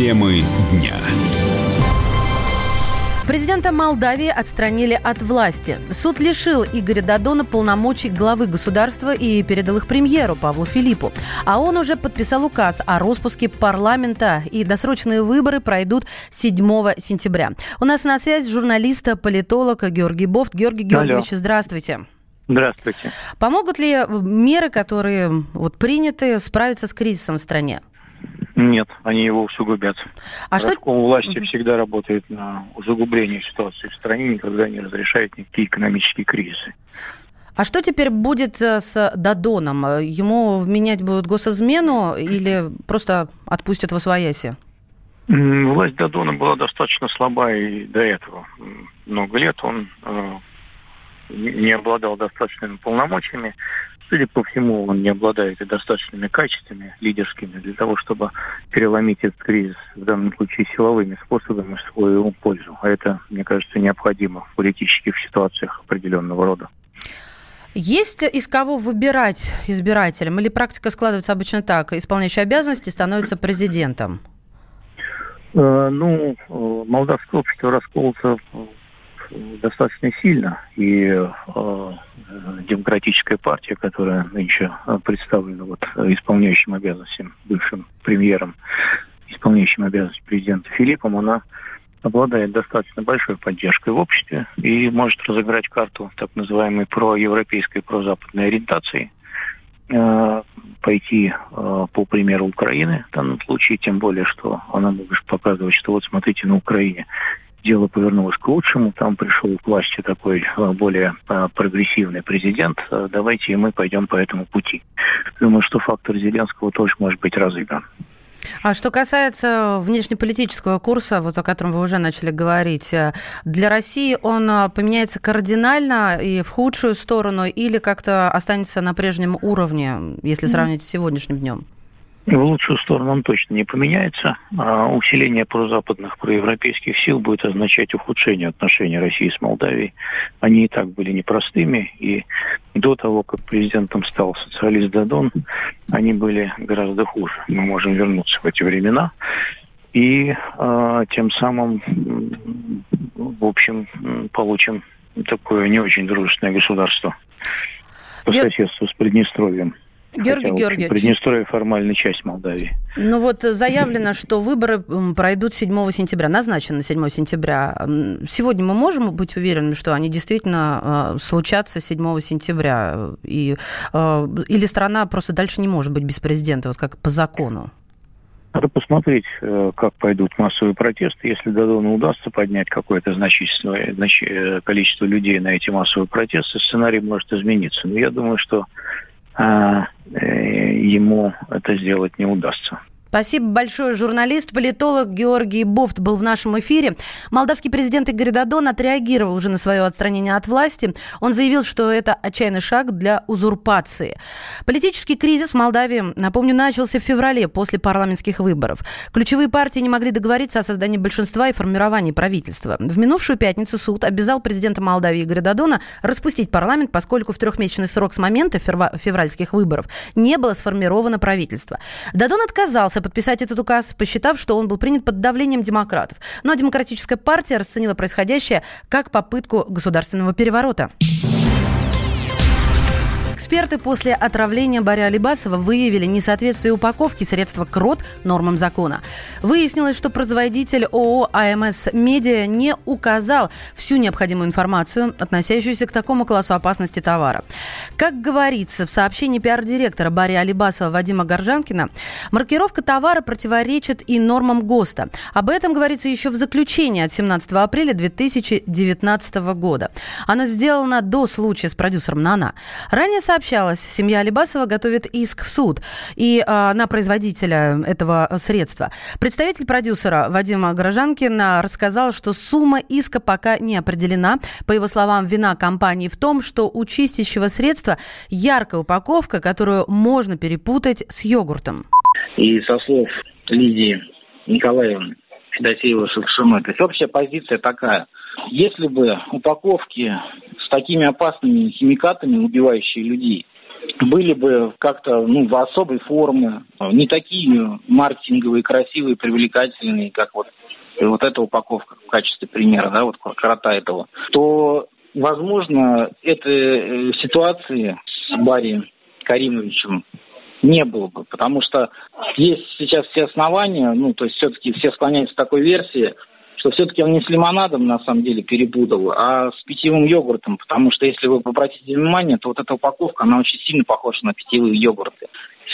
Темы дня. Президента Молдавии отстранили от власти. Суд лишил Игоря Дадона полномочий главы государства и передал их премьеру Павлу Филиппу. А он уже подписал указ о распуске парламента, и досрочные выборы пройдут 7 сентября. У нас на связи журналист, политолог Георгий Бофт. Георгий Георгиевич, Алло. здравствуйте. Здравствуйте. Помогут ли меры, которые вот приняты, справиться с кризисом в стране? Нет, они его усугубят. А Раскол что... власти угу. всегда работает на усугубление ситуации в стране, никогда не разрешает никакие экономические кризисы. А что теперь будет э, с Дадоном? Ему вменять будут госизмену или просто отпустят в освояси? Власть Дадона была достаточно слаба и до этого. Много лет он э, не обладал достаточными полномочиями. Судя по всему, он не обладает и достаточными качествами лидерскими для того, чтобы переломить этот кризис, в данном случае силовыми способами, в свою пользу. А это, мне кажется, необходимо в политических ситуациях определенного рода. Есть из кого выбирать избирателям? Или практика складывается обычно так? Исполняющий обязанности становится президентом? Э, ну, э, молдавское общество расколото достаточно сильно. И э, демократическая партия, которая нынче представлена вот, исполняющим обязанности бывшим премьером, исполняющим обязанности президента Филиппом, она обладает достаточно большой поддержкой в обществе и может разыграть карту так называемой проевропейской, прозападной ориентации, э, пойти э, по примеру Украины в данном случае, тем более, что она может показывать, что вот смотрите, на Украине дело повернулось к лучшему, там пришел к власти такой а, более а, прогрессивный президент, а, давайте и мы пойдем по этому пути. Думаю, что фактор Зеленского тоже может быть разыгран. А что касается внешнеполитического курса, вот о котором вы уже начали говорить, э, для России он поменяется кардинально и в худшую сторону или как-то останется на прежнем уровне, если сравнить с сегодняшним днем? В лучшую сторону он точно не поменяется. А усиление прозападных, проевропейских сил будет означать ухудшение отношений России с Молдавией. Они и так были непростыми, и до того, как президентом стал социалист Дадон, они были гораздо хуже. Мы можем вернуться в эти времена и э, тем самым, в общем, получим такое не очень дружественное государство по соседству с Приднестровьем. Георгий Хотя, Георгиевич. Приднестровье формальная часть Молдавии. Ну вот заявлено, что выборы пройдут 7 сентября, назначено 7 сентября. Сегодня мы можем быть уверены, что они действительно э, случатся 7 сентября? И, э, или страна просто дальше не может быть без президента, вот как по закону? Надо посмотреть, э, как пойдут массовые протесты. Если Дадону удастся поднять какое-то значительное количество людей на эти массовые протесты, сценарий может измениться. Но я думаю, что э, ему это сделать не удастся. Спасибо большое. Журналист, политолог Георгий Бофт был в нашем эфире. Молдавский президент Игорь Дадон отреагировал уже на свое отстранение от власти. Он заявил, что это отчаянный шаг для узурпации. Политический кризис в Молдавии, напомню, начался в феврале после парламентских выборов. Ключевые партии не могли договориться о создании большинства и формировании правительства. В минувшую пятницу суд обязал президента Молдавии Игоря Дадона распустить парламент, поскольку в трехмесячный срок с момента февральских выборов не было сформировано правительство. Дадон отказался отказался подписать этот указ, посчитав, что он был принят под давлением демократов. Но демократическая партия расценила происходящее как попытку государственного переворота. Эксперты после отравления Баря Алибасова выявили несоответствие упаковки средства КРОТ нормам закона. Выяснилось, что производитель ООО «АМС Медиа» не указал всю необходимую информацию, относящуюся к такому классу опасности товара. Как говорится в сообщении пиар-директора Баря Алибасова Вадима Горжанкина, маркировка товара противоречит и нормам ГОСТа. Об этом говорится еще в заключении от 17 апреля 2019 года. Оно сделано до случая с продюсером «Нана». Ранее сообщалось, семья Алибасова готовит иск в суд и э, на производителя этого средства. Представитель продюсера Вадима Горожанкина рассказал, что сумма иска пока не определена. По его словам, вина компании в том, что у чистящего средства яркая упаковка, которую можно перепутать с йогуртом. И со слов Лидии Николаевны Федосеева Шукшиной, то есть общая позиция такая. Если бы упаковки такими опасными химикатами, убивающими людей, были бы как-то ну, в особой форме, не такие маркетинговые, красивые, привлекательные, как вот, вот эта упаковка в качестве примера, да, вот крота этого, то, возможно, этой э, ситуации с Барри Каримовичем не было бы, потому что есть сейчас все основания, ну, то есть все-таки все склоняются к такой версии, что все-таки он не с лимонадом, на самом деле, перепутал, а с питьевым йогуртом, потому что, если вы обратите внимание, то вот эта упаковка, она очень сильно похожа на питьевые йогурты.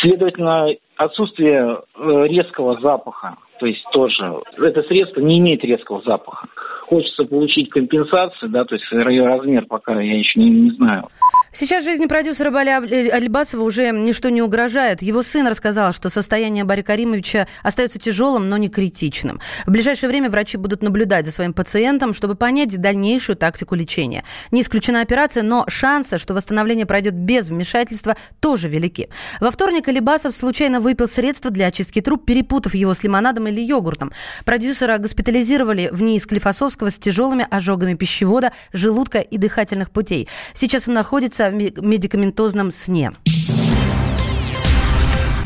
Следовательно, отсутствие э, резкого запаха, то есть тоже, это средство не имеет резкого запаха. Хочется получить компенсацию, да, то есть ее размер пока я еще не, не знаю. Сейчас жизни продюсера Бали Альбасова уже ничто не угрожает. Его сын рассказал, что состояние Барри Каримовича остается тяжелым, но не критичным. В ближайшее время врачи будут наблюдать за своим пациентом, чтобы понять дальнейшую тактику лечения. Не исключена операция, но шансы, что восстановление пройдет без вмешательства, тоже велики. Во вторник Алибасов случайно выпил средство для очистки труб, перепутав его с лимонадом или йогуртом. Продюсера госпитализировали в НИИ Склифосовского с тяжелыми ожогами пищевода, желудка и дыхательных путей. Сейчас он находится в медикаментозном сне.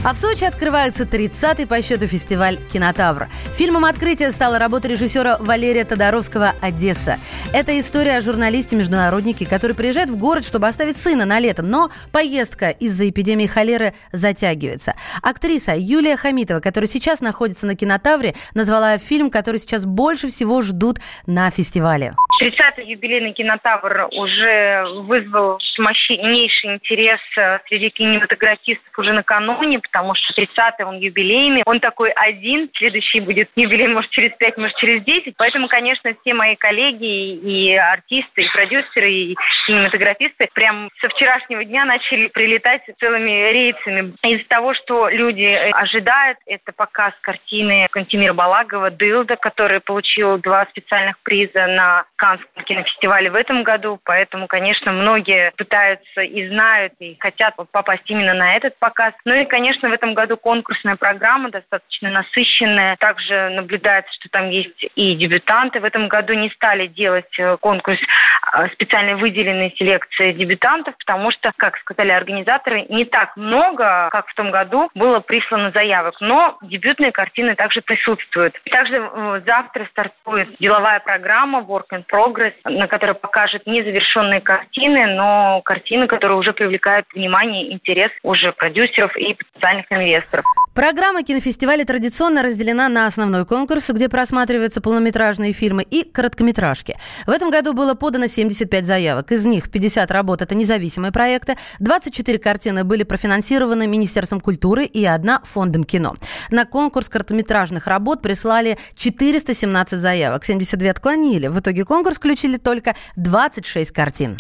А в Сочи открывается 30-й по счету фестиваль «Кинотавр». Фильмом открытия стала работа режиссера Валерия Тодоровского «Одесса». Это история о журналисте-международнике, который приезжает в город, чтобы оставить сына на лето, но поездка из-за эпидемии холеры затягивается. Актриса Юлия Хамитова, которая сейчас находится на «Кинотавре», назвала фильм, который сейчас больше всего ждут на фестивале. 30-й юбилейный кинотавр уже вызвал мощнейший интерес э, среди кинематографистов уже накануне, потому что 30-й он юбилейный. Он такой один, следующий будет юбилей, может, через 5, может, через 10. Поэтому, конечно, все мои коллеги и артисты, и продюсеры, и кинематографисты прям со вчерашнего дня начали прилетать целыми рейсами. Из-за того, что люди ожидают, это показ картины Кантимира Балагова «Дылда», который получил два специальных приза на Каннском кинофестивале в этом году. Поэтому, конечно, многие пытаются и знают, и хотят попасть именно на этот показ. Ну и, конечно, в этом году конкурсная программа достаточно насыщенная. Также наблюдается, что там есть и дебютанты. В этом году не стали делать э, конкурс а, специально выделенной селекции дебютантов, потому что, как сказали организаторы, не так много, как в том году, было прислано заявок. Но дебютные картины также присутствуют. Также э, завтра стартует деловая программа Work in Progress, на которой покажет незавершенные картины, но картины, которые уже привлекают внимание и интерес уже продюсеров и потенциальных инвесторов. Программа кинофестиваля традиционно разделена на основной конкурс, где просматриваются полнометражные фильмы, и короткометражки. В этом году было подано 75 заявок. Из них 50 работ – это независимые проекты, 24 картины были профинансированы Министерством культуры и одна – Фондом кино. На конкурс короткометражных работ прислали 417 заявок, 72 отклонили. В итоге конкурс включили только 26 картин.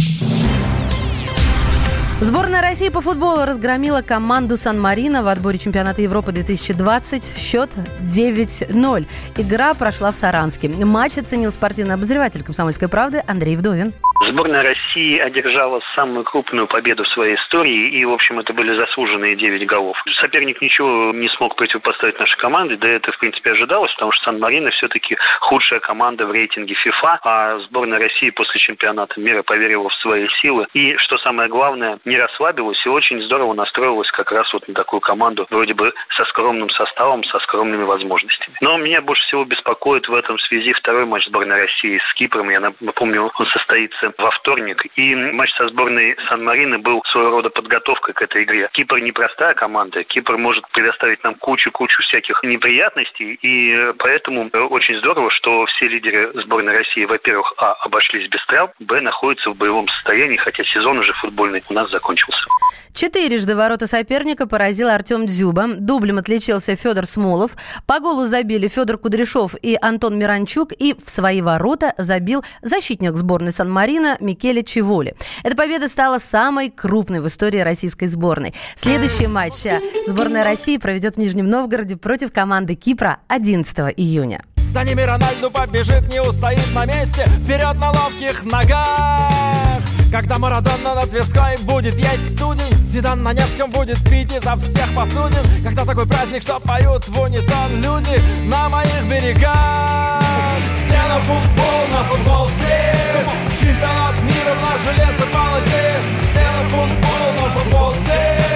Сборная России по футболу разгромила команду Сан-Марино в отборе чемпионата Европы 2020. Счет 9-0. Игра прошла в Саранске. Матч оценил спортивный обозреватель «Комсомольской правды» Андрей Вдовин. Сборная России одержала самую крупную победу в своей истории, и, в общем, это были заслуженные 9 голов. Соперник ничего не смог противопоставить нашей команде, да это, в принципе, ожидалось, потому что Сан-Марино все-таки худшая команда в рейтинге ФИФА, а сборная России после чемпионата мира поверила в свои силы. И, что самое главное, не расслабилась и очень здорово настроилась как раз вот на такую команду, вроде бы со скромным составом, со скромными возможностями. Но меня больше всего беспокоит в этом связи второй матч сборной России с Кипром. Я напомню, он состоится во вторник. И матч со сборной Сан-Марино был своего рода подготовкой к этой игре. Кипр непростая команда. Кипр может предоставить нам кучу-кучу всяких неприятностей. И поэтому очень здорово, что все лидеры сборной России, во-первых, а, обошлись без травм, б, находятся в боевом состоянии, хотя сезон уже футбольный у нас закончился. Четырежды ворота соперника поразил Артем Дзюба. Дублем отличился Федор Смолов. По голу забили Федор Кудряшов и Антон Миранчук. И в свои ворота забил защитник сборной Сан-Марина Микеле Чиволи. Эта победа стала самой крупной в истории российской сборной. Следующий матч сборная России проведет в Нижнем Новгороде против команды Кипра 11 июня. За ними Рональду побежит, не устоит на месте Вперед на ловких ногах Когда Марадона на Тверской будет есть студень Зидан на Невском будет пить изо всех посудин. Когда такой праздник, что поют в унисон люди На моих берегах. Все на футбол, на футбол все. Чемпионат мира в наш железной полосе. Все на футбол, на футбол все